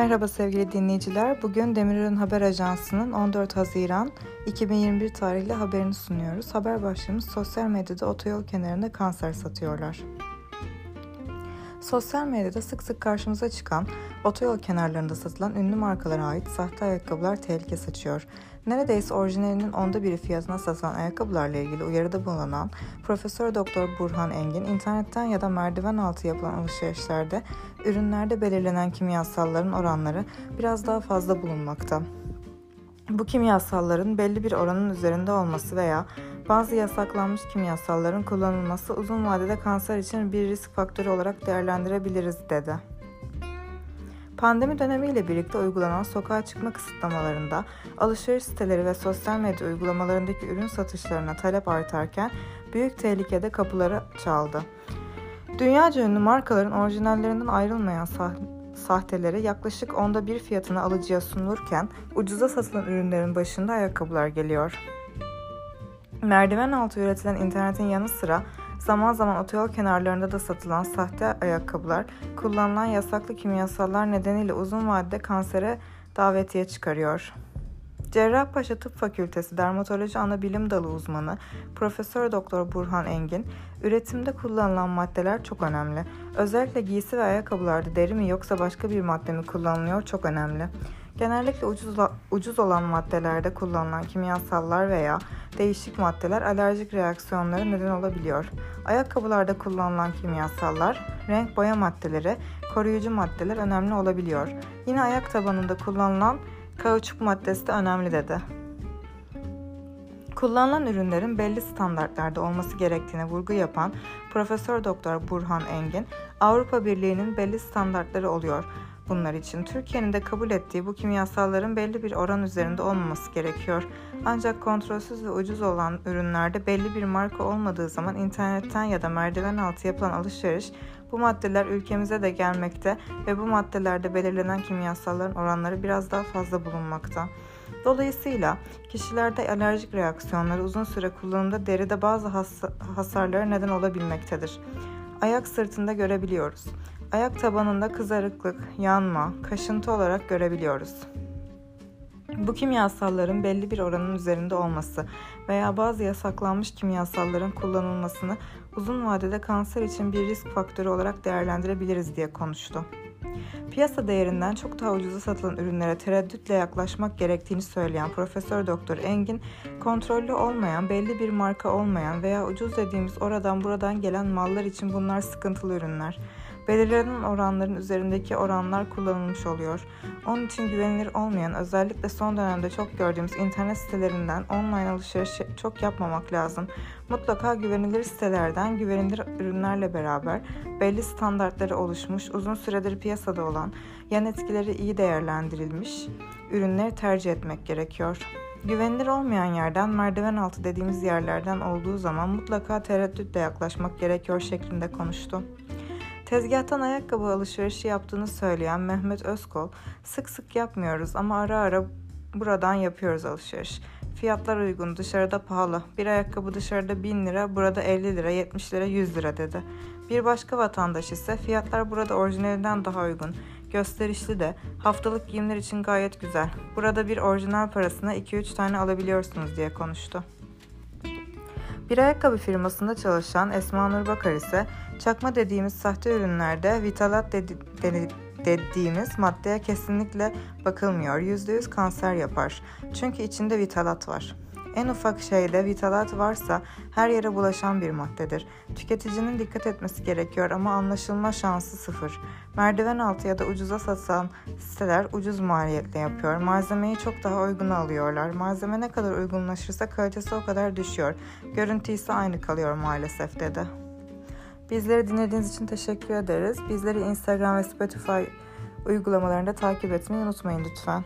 Merhaba sevgili dinleyiciler. Bugün Demirören Haber Ajansı'nın 14 Haziran 2021 tarihli haberini sunuyoruz. Haber başlığımız sosyal medyada otoyol kenarında kanser satıyorlar. Sosyal medyada sık sık karşımıza çıkan otoyol kenarlarında satılan ünlü markalara ait sahte ayakkabılar tehlike saçıyor. Neredeyse orijinalinin onda biri fiyatına satılan ayakkabılarla ilgili uyarıda bulunan Profesör Doktor Burhan Engin, internetten ya da merdiven altı yapılan alışverişlerde ürünlerde belirlenen kimyasalların oranları biraz daha fazla bulunmakta. Bu kimyasalların belli bir oranın üzerinde olması veya bazı yasaklanmış kimyasalların kullanılması uzun vadede kanser için bir risk faktörü olarak değerlendirebiliriz dedi. Pandemi dönemiyle birlikte uygulanan sokağa çıkma kısıtlamalarında alışveriş siteleri ve sosyal medya uygulamalarındaki ürün satışlarına talep artarken büyük tehlikede kapıları çaldı. Dünyaca ünlü markaların orijinallerinden ayrılmayan sahteleri yaklaşık onda bir fiyatına alıcıya sunulurken ucuza satılan ürünlerin başında ayakkabılar geliyor. Merdiven altı üretilen internetin yanı sıra zaman zaman otoyol kenarlarında da satılan sahte ayakkabılar kullanılan yasaklı kimyasallar nedeniyle uzun vadede kansere davetiye çıkarıyor. Cerrahpaşa Tıp Fakültesi Dermatoloji Anabilim Dalı uzmanı Profesör Doktor Burhan Engin, üretimde kullanılan maddeler çok önemli. Özellikle giysi ve ayakkabılarda deri mi yoksa başka bir madde mi kullanılıyor çok önemli. Genellikle ucuz, ucuz olan maddelerde kullanılan kimyasallar veya değişik maddeler alerjik reaksiyonlara neden olabiliyor. Ayakkabılarda kullanılan kimyasallar, renk boya maddeleri, koruyucu maddeler önemli olabiliyor. Yine ayak tabanında kullanılan kauçuk maddesi de önemli dedi. Kullanılan ürünlerin belli standartlarda olması gerektiğine vurgu yapan Profesör Doktor Burhan Engin, Avrupa Birliği'nin belli standartları oluyor bunlar için. Türkiye'nin de kabul ettiği bu kimyasalların belli bir oran üzerinde olmaması gerekiyor. Ancak kontrolsüz ve ucuz olan ürünlerde belli bir marka olmadığı zaman internetten ya da merdiven altı yapılan alışveriş bu maddeler ülkemize de gelmekte ve bu maddelerde belirlenen kimyasalların oranları biraz daha fazla bulunmakta. Dolayısıyla kişilerde alerjik reaksiyonları uzun süre kullanımda deride bazı has hasarlara neden olabilmektedir. Ayak sırtında görebiliyoruz. Ayak tabanında kızarıklık, yanma, kaşıntı olarak görebiliyoruz. Bu kimyasalların belli bir oranın üzerinde olması veya bazı yasaklanmış kimyasalların kullanılmasını uzun vadede kanser için bir risk faktörü olarak değerlendirebiliriz diye konuştu. Piyasa değerinden çok daha ucuza satılan ürünlere tereddütle yaklaşmak gerektiğini söyleyen Profesör Doktor Engin, kontrollü olmayan, belli bir marka olmayan veya ucuz dediğimiz oradan buradan gelen mallar için bunlar sıkıntılı ürünler. Belirlenen oranların üzerindeki oranlar kullanılmış oluyor. Onun için güvenilir olmayan, özellikle son dönemde çok gördüğümüz internet sitelerinden online alışveriş çok yapmamak lazım. Mutlaka güvenilir sitelerden güvenilir ürünlerle beraber belli standartları oluşmuş, uzun süredir piyasada olan, yan etkileri iyi değerlendirilmiş ürünleri tercih etmek gerekiyor. Güvenilir olmayan yerden merdiven altı dediğimiz yerlerden olduğu zaman mutlaka tereddütle yaklaşmak gerekiyor şeklinde konuştu. Tezgahtan ayakkabı alışverişi yaptığını söyleyen Mehmet Özkol, sık sık yapmıyoruz ama ara ara buradan yapıyoruz alışveriş. Fiyatlar uygun, dışarıda pahalı. Bir ayakkabı dışarıda 1000 lira, burada 50 lira, 70 lira, 100 lira dedi. Bir başka vatandaş ise fiyatlar burada orijinalinden daha uygun. Gösterişli de, haftalık giyimler için gayet güzel. Burada bir orijinal parasına 2-3 tane alabiliyorsunuz diye konuştu. Bir ayakkabı firmasında çalışan Esma Nur Bakar ise çakma dediğimiz sahte ürünlerde vitalat dedi, dedi, dediğimiz maddeye kesinlikle bakılmıyor. %100 kanser yapar. Çünkü içinde vitalat var. En ufak şeyde vitalat varsa her yere bulaşan bir maddedir. Tüketicinin dikkat etmesi gerekiyor ama anlaşılma şansı sıfır. Merdiven altı ya da ucuza satan siteler ucuz maliyetle yapıyor. Malzemeyi çok daha uygun alıyorlar. Malzeme ne kadar uygunlaşırsa kalitesi o kadar düşüyor. Görüntü ise aynı kalıyor maalesef dedi. Bizleri dinlediğiniz için teşekkür ederiz. Bizleri Instagram ve Spotify uygulamalarında takip etmeyi unutmayın lütfen.